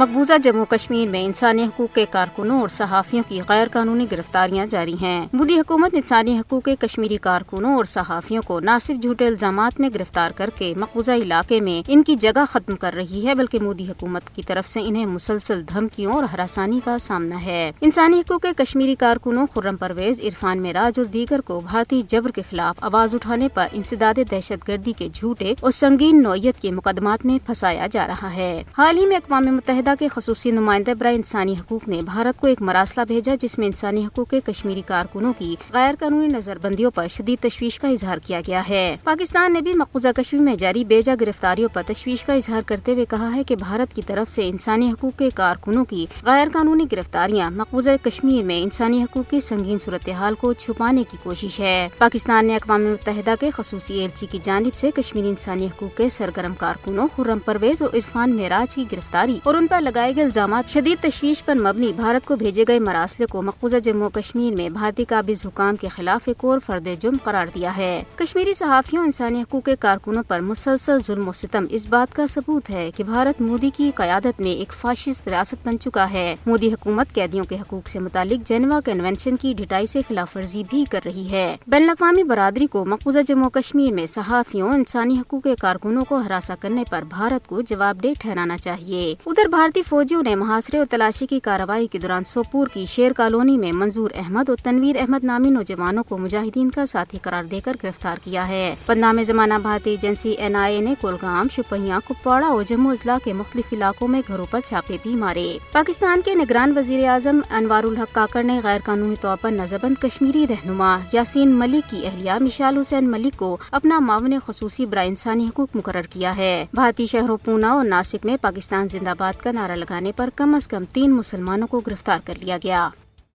مقبوضہ جموں کشمیر میں انسانی حقوق کے کارکنوں اور صحافیوں کی غیر قانونی گرفتاریاں جاری ہیں۔ مودی حکومت انسانی حقوق کے کشمیری کارکنوں اور صحافیوں کو نہ صرف جھوٹے الزامات میں گرفتار کر کے مقبوضہ علاقے میں ان کی جگہ ختم کر رہی ہے، بلکہ مودی حکومت کی طرف سے انہیں مسلسل دھمکیوں اور ہراسانی کا سامنا ہے۔ انسانی حقوق کے کشمیری کارکنوں خرم پرویز، عرفان معراج اور دیگر کو بھارتی جبر کے خلاف آواز اٹھانے پر انسداد دہشت گردی کے جھوٹے اور سنگین نوعیت کے مقدمات میں پھنسایا جا رہا ہے۔ حال ہی میں اقوام متحدہ کے خصوصی نمائندہ برائے انسانی حقوق نے بھارت کو ایک مراسلہ بھیجا جس میں انسانی حقوق کے کشمیری کارکنوں کی غیر قانونی نظر بندیوں پر شدید تشویش کا اظہار کیا گیا ہے۔ پاکستان نے بھی مقبوضہ کشمیر میں جاری بیجا گرفتاریوں پر تشویش کا اظہار کرتے ہوئے کہا ہے کہ بھارت کی طرف سے انسانی حقوق کے کارکنوں کی غیر قانونی گرفتاریاں مقبوضہ کشمیر میں انسانی حقوق کی سنگین صورتحال کو چھپانے کی کوشش ہے۔ پاکستان نے اقوام متحدہ کے خصوصی ایلچی کی جانب سے کشمیری انسانی حقوق کے سرگرم کارکنوں، خرم پرویز اور عرفان معراج کی گرفتاری اور ان پر لگائے گئے الزامات شدید تشویش پر مبنی بھارت کو بھیجے گئے مراسلے کو مقبوضہ جموں کشمیر میں بھارتی قابض حکام کے خلاف ایک اور فرد جرم قرار دیا ہے۔ کشمیری صحافیوں انسانی حقوق کے کارکنوں پر مسلسل ظلم و ستم۔ اس بات کا ثبوت ہے کہ بھارت مودی کی قیادت میں ایک فاشست ریاست بن چکا ہے۔ مودی حکومت قیدیوں کے حقوق سے متعلق جنوا کنونشن کی ڈٹائی سے خلاف ورزی بھی کر رہی ہے۔ بین الاقوامی برادری کو مقبوضہ جموں کشمیر میں صحافیوں انسانی حقوق کے کارکنوں کو ہراساں کرنے پر بھارت کو جواب دہ ٹھہرانا چاہیے۔ ادھر بھارت بھارتی فوجیوں نے محاصرے اور تلاشی کی کارروائی کے دوران سوپور کی شیر کالونی میں منظور احمد اور تنویر احمد نامی نوجوانوں کو مجاہدین کا ساتھی قرار دے کر گرفتار کیا ہے۔ پدنام زمانہ بھارتی ایجنسی این آئی اے نے کولگام شپہیاں کپواڑہ اور جموں اضلاع کے مختلف علاقوں میں گھروں پر چھاپے بھی مارے۔ پاکستان کے نگران وزیر اعظم انوار الحق کاکر نے غیر قانونی طور پر نظربند کشمیری رہنما یاسین ملک کی اہلیہ مشال حسین ملک کو اپنا معاون خصوصی برائے انسانی حقوق مقرر کیا ہے۔ بھارتی شہروں پونا اور ناسک میں پاکستان زندہ باد کا نعرہ لگانے پر کم از کم تین مسلمانوں کو گرفتار کر لیا گیا۔